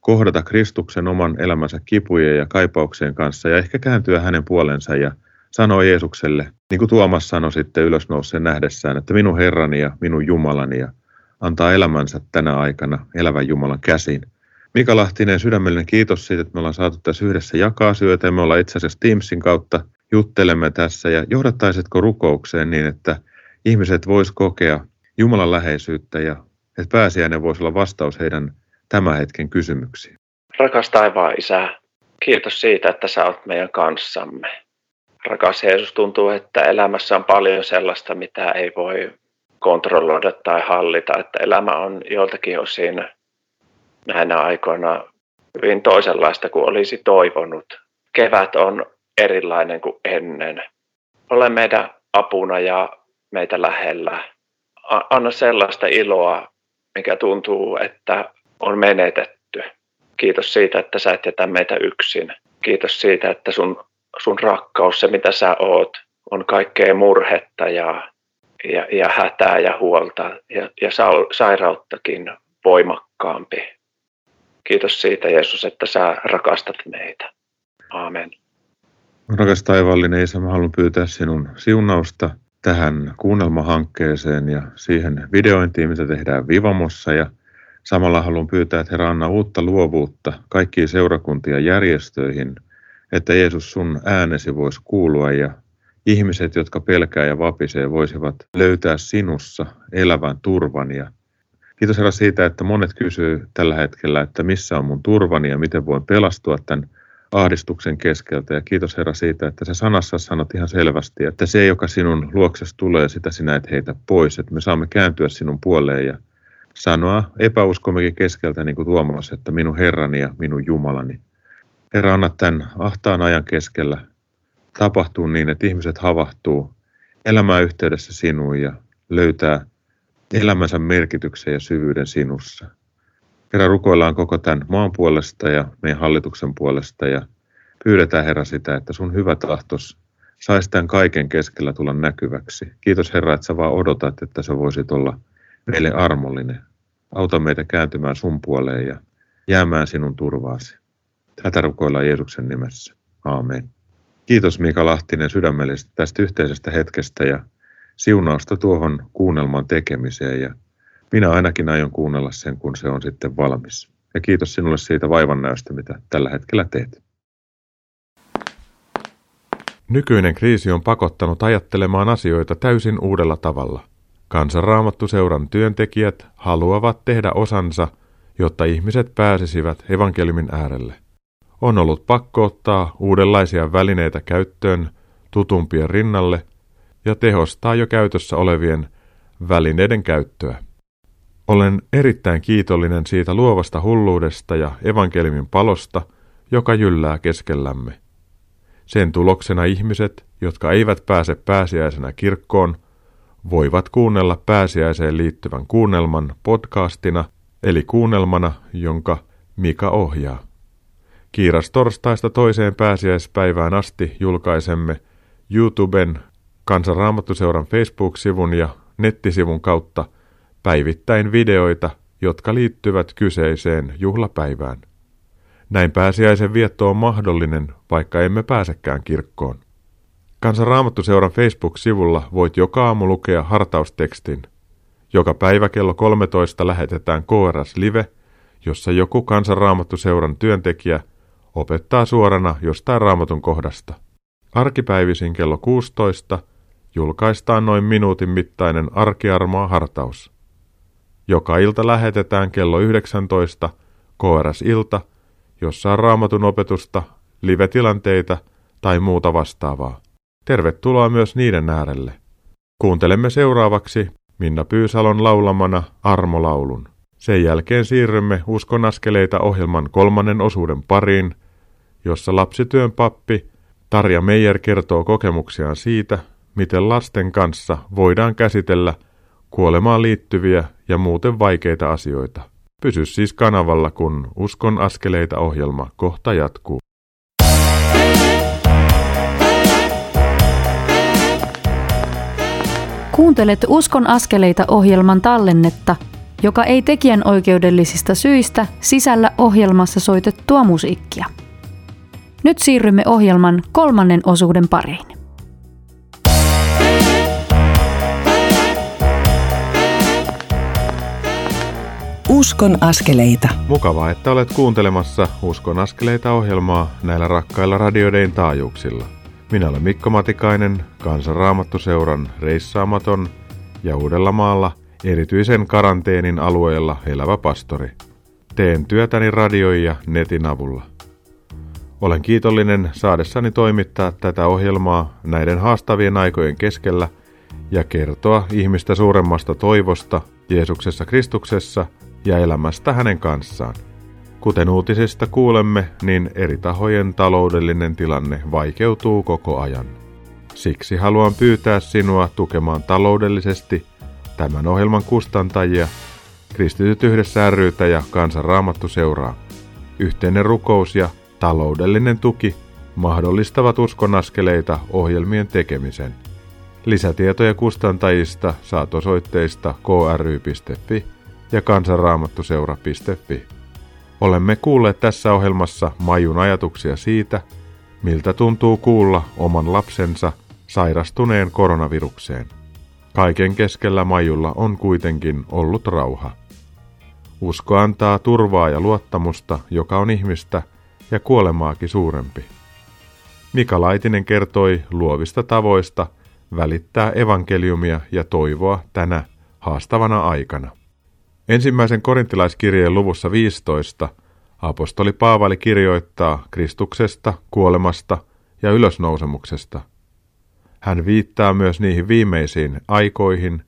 kohdata Kristuksen oman elämänsä kipujen ja kaipauksien kanssa ja ehkä kääntyä hänen puolensa ja sanoa Jeesukselle, niin kuin Tuomas sanoi sitten ylösnouseen nähdessään, että minun Herrani ja minun Jumalani ja antaa elämänsä tänä aikana elävän Jumalan käsin. Mika Lahtinen, sydämellinen kiitos siitä, että me ollaan saatu tässä yhdessä jakaa asioita ja me ollaan itse asiassa Teamsin kautta juttelemme tässä ja johdattaisitko rukoukseen niin, että ihmiset vois kokea Jumalan läheisyyttä ja että pääsiäinen voisi olla vastaus heidän tämän hetken kysymyksiin. Rakas taivaan Isä, kiitos siitä, että sä oot meidän kanssamme. Rakas Jeesus, tuntuu, että elämässä on paljon sellaista, mitä ei voi kontrolloida tai hallita, että elämä on joiltakin osin näinä aikoina hyvin toisenlaista kuin olisi toivonut. Kevät on erilainen kuin ennen. Ole meidän apuna ja meitä lähellä. Anna sellaista iloa, mikä tuntuu, että on menetetty. Kiitos siitä, että sä et jätä meitä yksin. Kiitos siitä, että sun, sun rakkaus, se mitä sä oot, on kaikkea murhetta ja, ja, ja hätää ja huolta ja, ja sairauttakin voimakkaampi. Kiitos siitä, Jeesus, että sä rakastat meitä. Aamen. Rakas taivaallinen Isä, mä haluan pyytää sinun siunausta tähän kuunnelmahankkeeseen ja siihen videointiin, mitä tehdään Vivamossa. Ja samalla haluan pyytää, että Herra anna uutta luovuutta kaikkiin seurakuntia järjestöihin, että Jeesus sun äänesi voisi kuulua ja ihmiset, jotka pelkää ja vapisee, voisivat löytää sinussa elävän turvan ja Kiitos Herra siitä, että monet kysyy tällä hetkellä, että missä on mun turvani ja miten voin pelastua tämän ahdistuksen keskeltä. Ja kiitos Herra siitä, että se sanassa sanot ihan selvästi, että se, joka sinun luoksesi tulee, sitä sinä et heitä pois. Että me saamme kääntyä sinun puoleen ja sanoa epäuskommekin keskeltä, niin kuin Tuomas, että minun Herrani ja minun Jumalani. Herra, anna tämän ahtaan ajan keskellä tapahtuu niin, että ihmiset havahtuu elämään yhteydessä sinuun ja löytää elämänsä merkityksen ja syvyyden sinussa. Herra, rukoillaan koko tämän maan puolesta ja meidän hallituksen puolesta ja pyydetään Herra sitä, että sun hyvä tahtos saisi tämän kaiken keskellä tulla näkyväksi. Kiitos Herra, että sä vaan odotat, että sä voisit olla meille armollinen. Auta meitä kääntymään sun puoleen ja jäämään sinun turvaasi. Tätä rukoillaan Jeesuksen nimessä. Aamen. Kiitos Mika Lahtinen sydämellisesti tästä yhteisestä hetkestä ja siunausta tuohon kuunnelman tekemiseen ja minä ainakin aion kuunnella sen, kun se on sitten valmis. Ja kiitos sinulle siitä vaivannäöstä, mitä tällä hetkellä teet. Nykyinen kriisi on pakottanut ajattelemaan asioita täysin uudella tavalla. Kansanraamattuseuran työntekijät haluavat tehdä osansa, jotta ihmiset pääsisivät evankeliumin äärelle. On ollut pakko ottaa uudenlaisia välineitä käyttöön tutumpien rinnalle ja tehostaa jo käytössä olevien välineiden käyttöä. Olen erittäin kiitollinen siitä luovasta hulluudesta ja evankeliumin palosta, joka jyllää keskellämme. Sen tuloksena ihmiset, jotka eivät pääse pääsiäisenä kirkkoon, voivat kuunnella pääsiäiseen liittyvän kuunnelman podcastina, eli kuunnelmana, jonka Mika ohjaa. Kiiras torstaista toiseen pääsiäispäivään asti julkaisemme YouTuben, Kansanraamattuseuran Facebook-sivun ja nettisivun kautta päivittäin videoita, jotka liittyvät kyseiseen juhlapäivään. Näin pääsiäisen vietto on mahdollinen, vaikka emme pääsekään kirkkoon. Kansanraamattuseuran Facebook-sivulla voit joka aamu lukea hartaustekstin. Joka päivä kello 13 lähetetään KRS Live, jossa joku Kansanraamattuseuran työntekijä opettaa suorana jostain raamatun kohdasta. Arkipäivisin kello 16 julkaistaan noin minuutin mittainen arkiarmoa hartaus. Joka ilta lähetetään kello 19 KRS-ilta, jossa on raamatun opetusta, live-tilanteita tai muuta vastaavaa. Tervetuloa myös niiden äärelle. Kuuntelemme seuraavaksi Minna Pyysalon laulamana armolaulun. Sen jälkeen siirrymme Uskon askeleita ohjelman kolmannen osuuden pariin, jossa lapsityön pappi Tarja Meijer kertoo kokemuksiaan siitä, miten lasten kanssa voidaan käsitellä kuolemaan liittyviä ja muuten vaikeita asioita. Pysy siis kanavalla, kun Uskon askeleita ohjelma kohta jatkuu. Kuuntelet Uskon askeleita ohjelman tallennetta, joka ei tekijän oikeudellisista syistä sisällä ohjelmassa soitettua musiikkia. Nyt siirrymme ohjelman kolmannen osuuden pariin. Uskon askeleita. Mukavaa, että olet kuuntelemassa Uskon askeleita ohjelmaa näillä rakkailla radioiden taajuuksilla. Minä olen Mikko Matikainen, Kansanraamattuseuran reissaamaton ja Uudellamaalla erityisen karanteenin alueella elävä pastori. Teen työtäni radio- ja netin avulla. Olen kiitollinen saadessani toimittaa tätä ohjelmaa näiden haastavien aikojen keskellä ja kertoa ihmistä suuremmasta toivosta Jeesuksessa Kristuksessa ja elämästä hänen kanssaan. Kuten uutisista kuulemme, niin eri tahojen taloudellinen tilanne vaikeutuu koko ajan. Siksi haluan pyytää sinua tukemaan taloudellisesti tämän ohjelman kustantajia, Kristityt yhdessä rytä ja Kansan Raamattu seuraa. Yhteinen rukous ja taloudellinen tuki mahdollistavat uskonaskeleita ohjelmien tekemisen. Lisätietoja kustantajista saat osoitteista kry.fi ja kansanraamattuseura.fi. Olemme kuulleet tässä ohjelmassa Majun ajatuksia siitä, miltä tuntuu kuulla oman lapsensa sairastuneen koronavirukseen. Kaiken keskellä Majulla on kuitenkin ollut rauha. Usko antaa turvaa ja luottamusta, joka on ihmistä ja kuolemaakin suurempi. Mika Laitinen kertoi luovista tavoista välittää evankeliumia ja toivoa tänä haastavana aikana. Ensimmäisen korintilaiskirjeen luvussa 15 apostoli Paavali kirjoittaa Kristuksesta, kuolemasta ja ylösnousemuksesta. Hän viittaa myös niihin viimeisiin aikoihin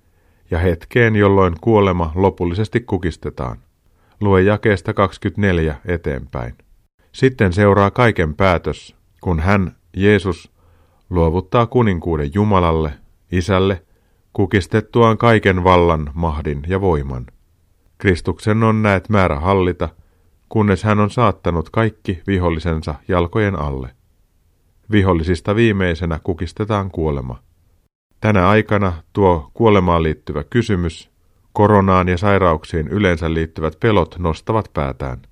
ja hetkeen, jolloin kuolema lopullisesti kukistetaan. Lue jakeesta 24 eteenpäin. Sitten seuraa kaiken päätös, kun hän, Jeesus, luovuttaa kuninkuuden Jumalalle, Isälle, kukistettuaan kaiken vallan, mahdin ja voiman – Kristuksen on näet määrä hallita, kunnes hän on saattanut kaikki vihollisensa jalkojen alle. Vihollisista viimeisenä kukistetaan kuolema. Tänä aikana tuo kuolemaan liittyvä kysymys, koronaan ja sairauksiin yleensä liittyvät pelot nostavat päätään.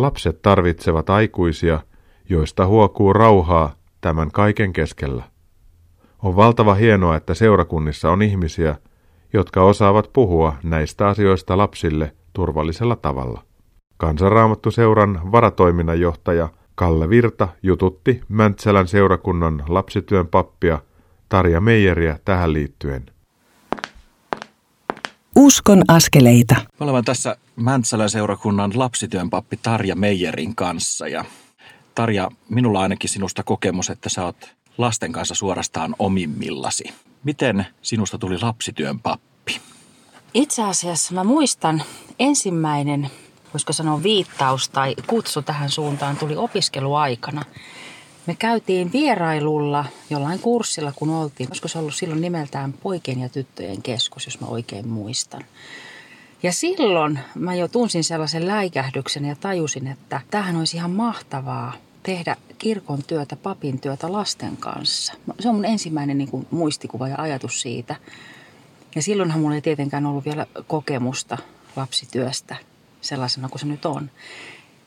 Lapset tarvitsevat aikuisia, joista huokuu rauhaa tämän kaiken keskellä. On valtava hienoa, että seurakunnissa on ihmisiä, jotka osaavat puhua näistä asioista lapsille turvallisella tavalla. Kansanraamattuseuran varatoiminnanjohtaja Kalle Virta jututti Mäntsälän seurakunnan lapsityön pappia Tarja Meijeriä tähän liittyen. Uskon askeleita. Me olemme tässä Mäntsälän seurakunnan lapsityön pappi Tarja Meijerin kanssa. Ja Tarja, minulla on ainakin sinusta kokemus, että sä oot lasten kanssa suorastaan omimmillasi. Miten sinusta tuli lapsityön pappi? Itse asiassa mä muistan ensimmäinen, voisiko sanoa viittaus tai kutsu tähän suuntaan tuli opiskeluaikana. Me käytiin vierailulla jollain kurssilla, kun oltiin. Olisiko se ollut silloin nimeltään Poikien ja tyttöjen keskus, jos mä oikein muistan. Ja silloin mä jo tunsin sellaisen läikähdyksen ja tajusin, että tähän olisi ihan mahtavaa tehdä kirkon työtä, papin työtä lasten kanssa. Se on mun ensimmäinen niin kuin, muistikuva ja ajatus siitä. Ja silloinhan mulla ei tietenkään ollut vielä kokemusta lapsityöstä sellaisena kuin se nyt on.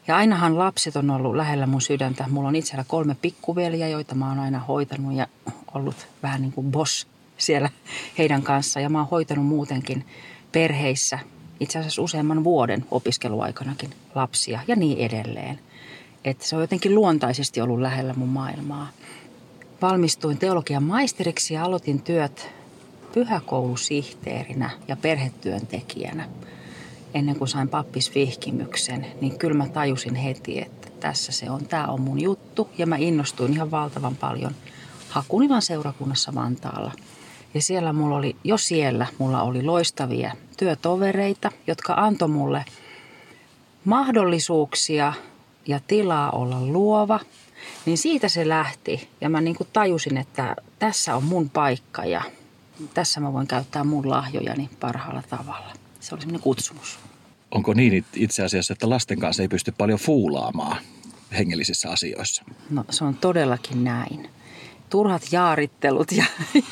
Ja ainahan lapset on ollut lähellä mun sydäntä. Mulla on itsellä kolme pikkuveliä, joita mä oon aina hoitanut ja ollut vähän niin kuin boss siellä heidän kanssa. Ja mä oon hoitanut muutenkin perheissä itse asiassa useamman vuoden opiskeluaikanakin lapsia ja niin edelleen. Että se on jotenkin luontaisesti ollut lähellä mun maailmaa. Valmistuin teologian maisteriksi ja aloitin työt pyhäkoulusihteerinä ja perhetyöntekijänä – ennen kuin sain pappisvihkimyksen, niin kyllä mä tajusin heti, että tässä se on, tämä on mun juttu. Ja mä innostuin ihan valtavan paljon Hakunivan seurakunnassa Vantaalla. Ja siellä mulla oli, jo siellä mulla oli loistavia työtovereita, jotka antoi mulle mahdollisuuksia ja tilaa olla luova. Niin siitä se lähti ja mä niin kuin tajusin, että tässä on mun paikka ja tässä mä voin käyttää mun lahjojani parhaalla tavalla. Se oli semmoinen kutsumus. Onko niin itse asiassa, että lasten kanssa ei pysty paljon fuulaamaan hengellisissä asioissa? No se on todellakin näin. Turhat jaarittelut ja,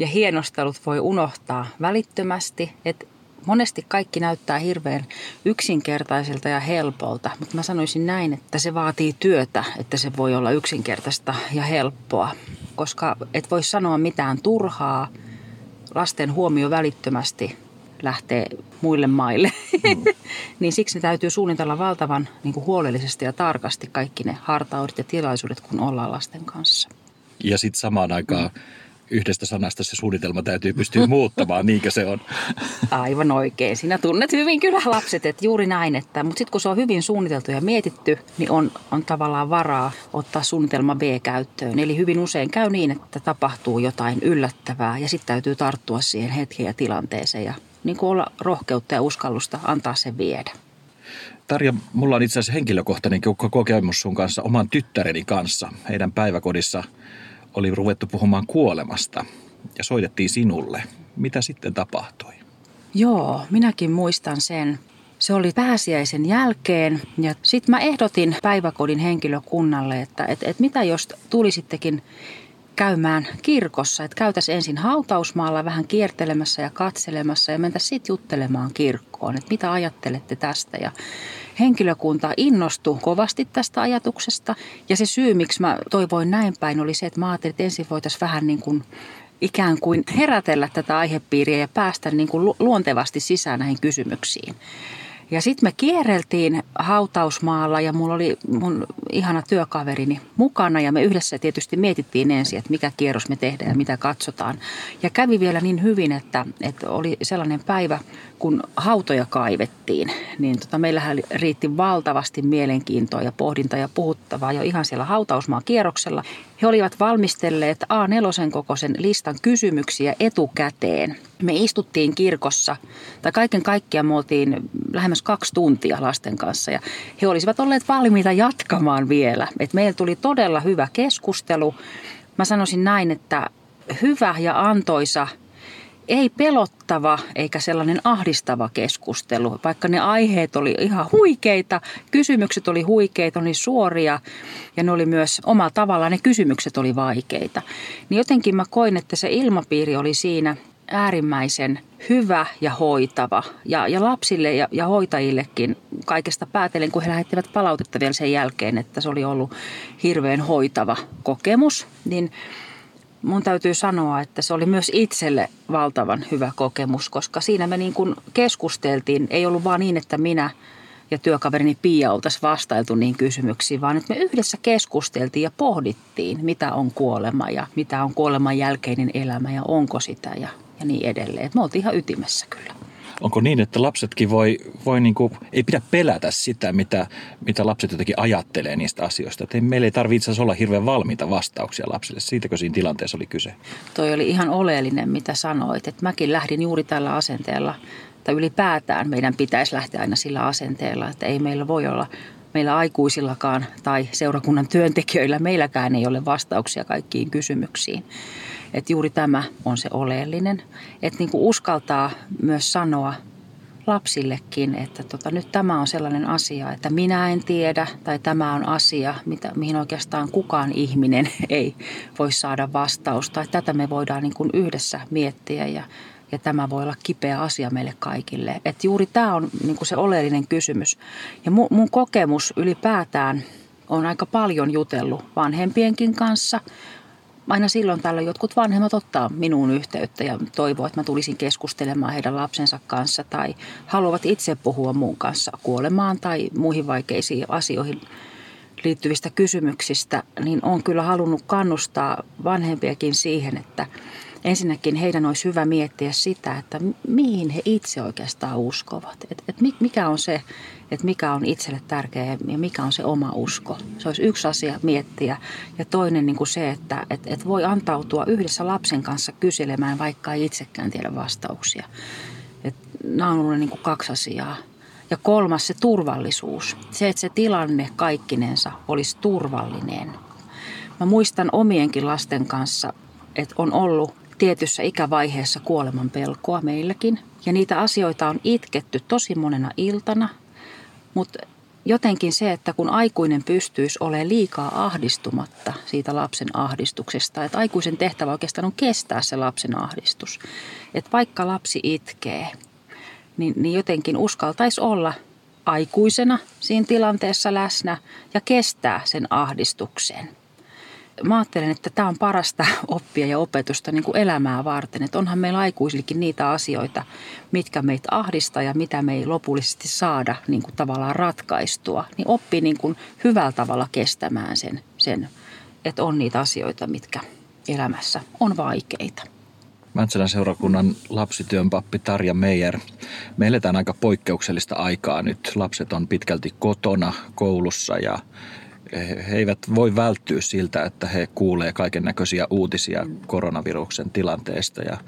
ja hienostelut voi unohtaa välittömästi. Että monesti kaikki näyttää hirveän yksinkertaiselta ja helpolta, mutta mä sanoisin näin, että se vaatii työtä, että se voi olla yksinkertaista ja helppoa. Koska et voi sanoa mitään turhaa, lasten huomio välittömästi lähtee muille maille. Mm. niin siksi ne täytyy suunnitella valtavan niin kuin huolellisesti ja tarkasti kaikki ne hartaudet ja tilaisuudet, kun ollaan lasten kanssa. Ja sitten samaan aikaan mm. Yhdestä sanasta se suunnitelma täytyy pystyä muuttamaan, niinkö se on? Aivan oikein. Sinä tunnet hyvin kyllä lapset, että juuri näin. Että, mutta sitten kun se on hyvin suunniteltu ja mietitty, niin on, on tavallaan varaa ottaa suunnitelma B käyttöön. Eli hyvin usein käy niin, että tapahtuu jotain yllättävää ja sitten täytyy tarttua siihen hetkeen ja tilanteeseen ja niin kuin olla rohkeutta ja uskallusta antaa sen viedä. Tarja, mulla on itse asiassa henkilökohtainen kokemus sun kanssa oman tyttäreni kanssa. Heidän päiväkodissa oli ruvettu puhumaan kuolemasta ja soitettiin sinulle. Mitä sitten tapahtui? Joo, minäkin muistan sen. Se oli pääsiäisen jälkeen ja sitten mä ehdotin päiväkodin henkilökunnalle, että et, et mitä jos tulisittekin käymään kirkossa. Että käytäisiin ensin hautausmaalla vähän kiertelemässä ja katselemassa ja mentäisiin sitten juttelemaan kirkkoon. Että mitä ajattelette tästä? Ja henkilökunta innostui kovasti tästä ajatuksesta. Ja se syy, miksi mä toivoin näin päin, oli se, että mä ajattelin, että ensin voitaisiin vähän niin kuin ikään kuin herätellä tätä aihepiiriä ja päästä niin kuin luontevasti sisään näihin kysymyksiin. Ja sitten me kierreltiin hautausmaalla ja mulla oli mun ihana työkaverini mukana ja me yhdessä tietysti mietittiin ensin, että mikä kierros me tehdään ja mitä katsotaan. Ja kävi vielä niin hyvin, että, että oli sellainen päivä, kun hautoja kaivettiin, niin tota, meillähän riitti valtavasti mielenkiintoa ja pohdintaa ja puhuttavaa jo ihan siellä hautausmaan kierroksella. He olivat valmistelleet A4 kokoisen listan kysymyksiä etukäteen. Me istuttiin kirkossa, tai kaiken kaikkiaan me oltiin lähemmäs kaksi tuntia lasten kanssa, ja he olisivat olleet valmiita jatkamaan vielä. Et meillä tuli todella hyvä keskustelu. Mä sanoisin näin, että hyvä ja antoisa – ei pelottava eikä sellainen ahdistava keskustelu, vaikka ne aiheet oli ihan huikeita, kysymykset oli huikeita, oli suoria ja ne oli myös omalla tavallaan ne kysymykset oli vaikeita. Niin jotenkin mä koin, että se ilmapiiri oli siinä äärimmäisen hyvä ja hoitava. Ja, ja lapsille ja, ja hoitajillekin kaikesta päätellen, kun he lähettivät palautetta vielä sen jälkeen, että se oli ollut hirveän hoitava kokemus, niin – mun täytyy sanoa, että se oli myös itselle valtavan hyvä kokemus, koska siinä me niin kuin keskusteltiin. Ei ollut vaan niin, että minä ja työkaverini Pia oltaisiin vastailtu niin kysymyksiin, vaan että me yhdessä keskusteltiin ja pohdittiin, mitä on kuolema ja mitä on kuoleman jälkeinen elämä ja onko sitä ja, ja niin edelleen. Et me oltiin ihan ytimessä kyllä. Onko niin, että lapsetkin voi, voi niin kuin, ei pidä pelätä sitä, mitä, mitä lapset jotenkin ajattelee niistä asioista. Että meillä ei tarvitse olla hirveän valmiita vastauksia lapsille. Siitäkö siinä tilanteessa oli kyse? Toi oli ihan oleellinen, mitä sanoit. Että mäkin lähdin juuri tällä asenteella, tai ylipäätään meidän pitäisi lähteä aina sillä asenteella, että ei meillä voi olla meillä aikuisillakaan tai seurakunnan työntekijöillä, meilläkään ei ole vastauksia kaikkiin kysymyksiin. Että juuri tämä on se oleellinen. Että niin kuin uskaltaa myös sanoa lapsillekin, että tota, nyt tämä on sellainen asia, että minä en tiedä, tai tämä on asia, mitä, mihin oikeastaan kukaan ihminen ei voi saada vastausta. Että tätä me voidaan niin kuin yhdessä miettiä ja, ja tämä voi olla kipeä asia meille kaikille. Että juuri tämä on niin kuin se oleellinen kysymys. Ja mun, mun kokemus ylipäätään on aika paljon jutellut vanhempienkin kanssa, aina silloin tällöin jotkut vanhemmat ottaa minuun yhteyttä ja toivoo, että mä tulisin keskustelemaan heidän lapsensa kanssa tai haluavat itse puhua muun kanssa kuolemaan tai muihin vaikeisiin asioihin liittyvistä kysymyksistä, niin on kyllä halunnut kannustaa vanhempiakin siihen, että ensinnäkin heidän olisi hyvä miettiä sitä, että mihin he itse oikeastaan uskovat. Että et mikä on se, että mikä on itselle tärkeä ja mikä on se oma usko. Se olisi yksi asia miettiä. Ja toinen niin kuin se, että et, et voi antautua yhdessä lapsen kanssa kyselemään, vaikka ei itsekään tiedä vastauksia. Et nämä on ollut niin kuin kaksi asiaa. Ja kolmas se turvallisuus. Se, että se tilanne kaikkinensa olisi turvallinen. Mä muistan omienkin lasten kanssa, että on ollut tietyssä ikävaiheessa kuoleman pelkoa meilläkin. Ja niitä asioita on itketty tosi monena iltana. Mutta jotenkin se, että kun aikuinen pystyisi olemaan liikaa ahdistumatta siitä lapsen ahdistuksesta, että aikuisen tehtävä oikeastaan on kestää se lapsen ahdistus. Että vaikka lapsi itkee, niin, niin jotenkin uskaltaisi olla aikuisena siinä tilanteessa läsnä ja kestää sen ahdistuksen mä ajattelen, että tämä on parasta oppia ja opetusta niin kuin elämää varten. Että onhan meillä aikuisillekin niitä asioita, mitkä meitä ahdistaa ja mitä me ei lopullisesti saada niin kuin tavallaan ratkaistua. Niin oppii niin kuin hyvällä tavalla kestämään sen, sen, että on niitä asioita, mitkä elämässä on vaikeita. Mäntsälän seurakunnan lapsityön pappi Tarja Meijer. Me eletään aika poikkeuksellista aikaa nyt. Lapset on pitkälti kotona, koulussa ja he eivät voi välttyä siltä, että he kuulee kaiken näköisiä uutisia koronaviruksen tilanteesta ja,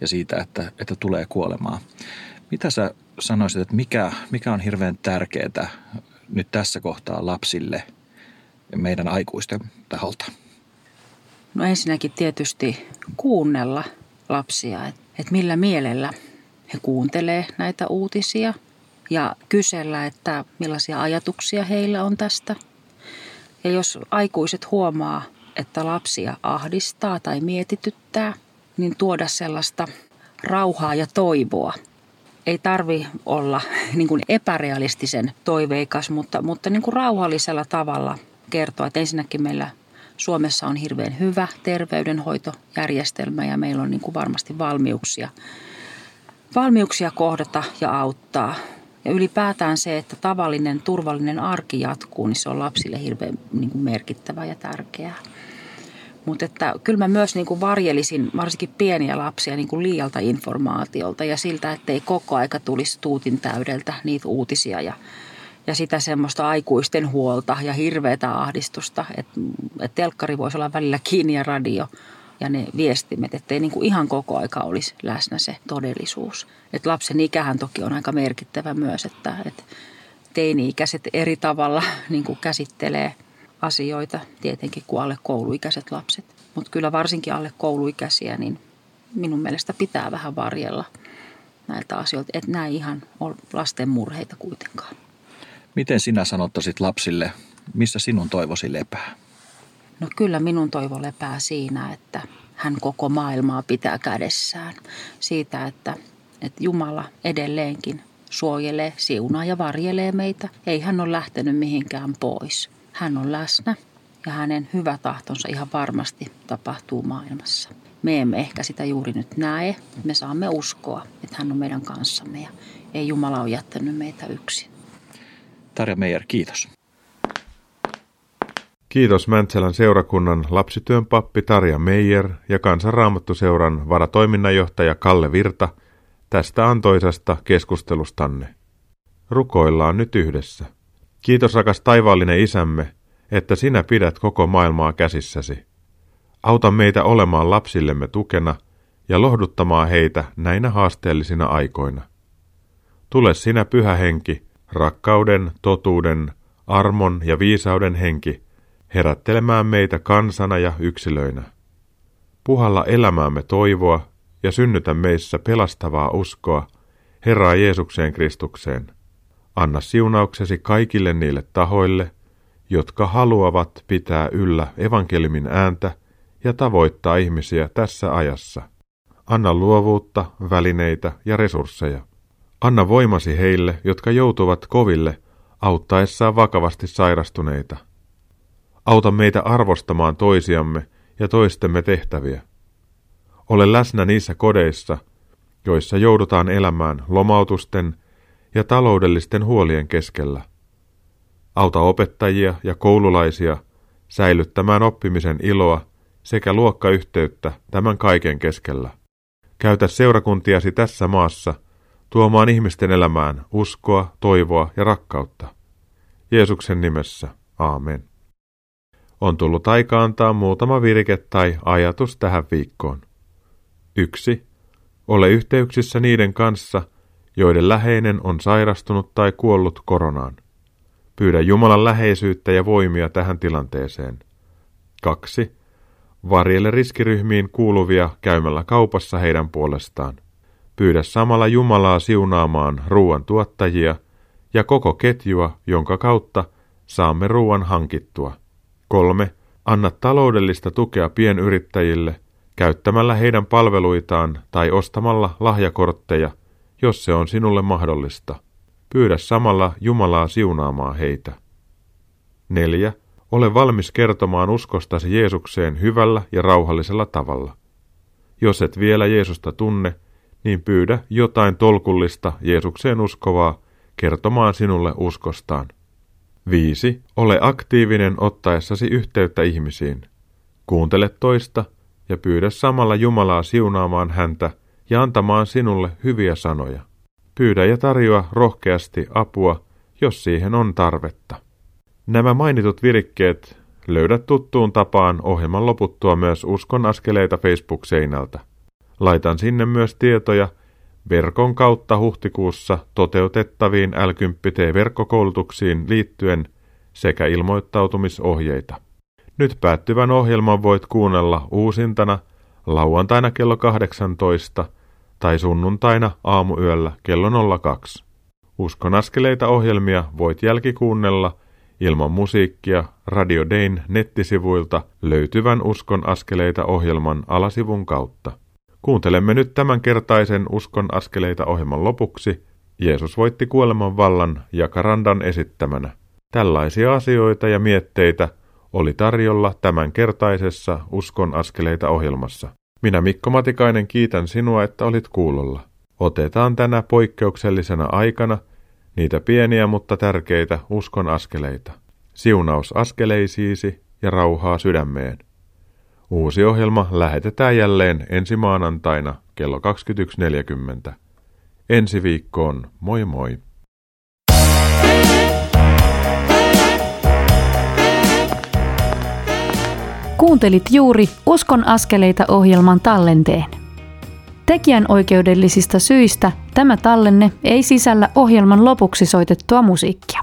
ja siitä, että, että tulee kuolemaa. Mitä sä sanoisit, että mikä, mikä on hirveän tärkeää nyt tässä kohtaa lapsille meidän aikuisten taholta? No ensinnäkin tietysti kuunnella lapsia, että et millä mielellä he kuuntelee näitä uutisia ja kysellä, että millaisia ajatuksia heillä on tästä – ja jos aikuiset huomaa, että lapsia ahdistaa tai mietityttää, niin tuoda sellaista rauhaa ja toivoa. Ei tarvi olla niin kuin epärealistisen toiveikas, mutta, mutta niin kuin rauhallisella tavalla kertoa, että ensinnäkin meillä Suomessa on hirveän hyvä terveydenhoitojärjestelmä ja meillä on niin kuin varmasti valmiuksia, valmiuksia kohdata ja auttaa ja ylipäätään se, että tavallinen turvallinen arki jatkuu, niin se on lapsille hirveän niin kuin merkittävää ja tärkeää. Mutta kyllä mä myös niin kuin varjelisin varsinkin pieniä lapsia niin kuin liialta informaatiolta ja siltä, että ei koko aika tulisi tuutin täydeltä niitä uutisia ja, ja sitä semmoista aikuisten huolta ja hirveätä ahdistusta, että, että telkkari voisi olla välillä kiinni ja radio – ja ne viestimet, ettei niin kuin ihan koko aika olisi läsnä se todellisuus. Et lapsen ikähän toki on aika merkittävä myös, että, että teini-ikäiset eri tavalla niin kuin käsittelee asioita tietenkin kuin alle kouluikäiset lapset. Mutta kyllä varsinkin alle kouluikäisiä, niin minun mielestä pitää vähän varjella näiltä asioilta, että nämä ihan ole lasten murheita kuitenkaan. Miten sinä sanottaisit lapsille, missä sinun toivosi lepää? No kyllä minun toivo lepää siinä, että hän koko maailmaa pitää kädessään. Siitä, että, että Jumala edelleenkin suojelee, siunaa ja varjelee meitä. Ei hän ole lähtenyt mihinkään pois. Hän on läsnä ja hänen hyvä tahtonsa ihan varmasti tapahtuu maailmassa. Me emme ehkä sitä juuri nyt näe. Me saamme uskoa, että hän on meidän kanssamme ja ei Jumala ole jättänyt meitä yksin. Tarja Meijer, kiitos. Kiitos Mäntsälän seurakunnan lapsityön pappi Tarja Meijer ja Kansanraamattuseuran varatoiminnanjohtaja Kalle Virta tästä antoisasta keskustelustanne. Rukoillaan nyt yhdessä. Kiitos rakas taivaallinen isämme, että sinä pidät koko maailmaa käsissäsi. Auta meitä olemaan lapsillemme tukena ja lohduttamaan heitä näinä haasteellisina aikoina. Tule sinä pyhä henki, rakkauden, totuuden, armon ja viisauden henki, herättelemään meitä kansana ja yksilöinä. Puhalla elämäämme toivoa ja synnytä meissä pelastavaa uskoa Herraa Jeesukseen Kristukseen. Anna siunauksesi kaikille niille tahoille, jotka haluavat pitää yllä evankelimin ääntä ja tavoittaa ihmisiä tässä ajassa. Anna luovuutta, välineitä ja resursseja. Anna voimasi heille, jotka joutuvat koville auttaessaan vakavasti sairastuneita. Auta meitä arvostamaan toisiamme ja toistemme tehtäviä. Ole läsnä niissä kodeissa, joissa joudutaan elämään lomautusten ja taloudellisten huolien keskellä. Auta opettajia ja koululaisia säilyttämään oppimisen iloa sekä luokkayhteyttä tämän kaiken keskellä. Käytä seurakuntiasi tässä maassa tuomaan ihmisten elämään uskoa, toivoa ja rakkautta. Jeesuksen nimessä, aamen. On tullut aika antaa muutama virke tai ajatus tähän viikkoon. 1. Ole yhteyksissä niiden kanssa, joiden läheinen on sairastunut tai kuollut koronaan. Pyydä Jumalan läheisyyttä ja voimia tähän tilanteeseen. 2. Varjelle riskiryhmiin kuuluvia käymällä kaupassa heidän puolestaan. Pyydä samalla Jumalaa siunaamaan ruoan tuottajia ja koko ketjua, jonka kautta saamme ruoan hankittua. 3. Anna taloudellista tukea pienyrittäjille käyttämällä heidän palveluitaan tai ostamalla lahjakortteja, jos se on sinulle mahdollista. Pyydä samalla Jumalaa siunaamaan heitä. 4. Ole valmis kertomaan uskostasi Jeesukseen hyvällä ja rauhallisella tavalla. Jos et vielä Jeesusta tunne, niin pyydä jotain tolkullista Jeesukseen uskovaa kertomaan sinulle uskostaan. 5. Ole aktiivinen ottaessasi yhteyttä ihmisiin. Kuuntele toista ja pyydä samalla Jumalaa siunaamaan häntä ja antamaan sinulle hyviä sanoja. Pyydä ja tarjoa rohkeasti apua, jos siihen on tarvetta. Nämä mainitut virikkeet löydät tuttuun tapaan ohjelman loputtua myös Uskon askeleita Facebook-seinältä. Laitan sinne myös tietoja verkon kautta huhtikuussa toteutettaviin l verkkokoulutuksiin liittyen sekä ilmoittautumisohjeita. Nyt päättyvän ohjelman voit kuunnella uusintana lauantaina kello 18 tai sunnuntaina aamuyöllä kello 02. Uskon askeleita ohjelmia voit jälkikuunnella ilman musiikkia Radio Dayn nettisivuilta löytyvän Uskon askeleita ohjelman alasivun kautta. Kuuntelemme nyt tämänkertaisen Uskon askeleita ohjelman lopuksi. Jeesus voitti kuoleman vallan ja Karandan esittämänä. Tällaisia asioita ja mietteitä oli tarjolla tämänkertaisessa Uskon askeleita ohjelmassa. Minä Mikko Matikainen kiitän sinua, että olit kuulolla. Otetaan tänä poikkeuksellisena aikana niitä pieniä mutta tärkeitä uskon askeleita. Siunaus askeleisiisi ja rauhaa sydämeen. Uusi ohjelma lähetetään jälleen ensi maanantaina kello 21.40. Ensi viikkoon, moi moi! Kuuntelit juuri Uskon askeleita ohjelman tallenteen. Tekijän oikeudellisista syistä tämä tallenne ei sisällä ohjelman lopuksi soitettua musiikkia.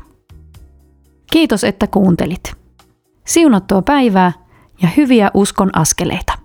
Kiitos, että kuuntelit. Siunattua päivää ja hyviä uskon askeleita.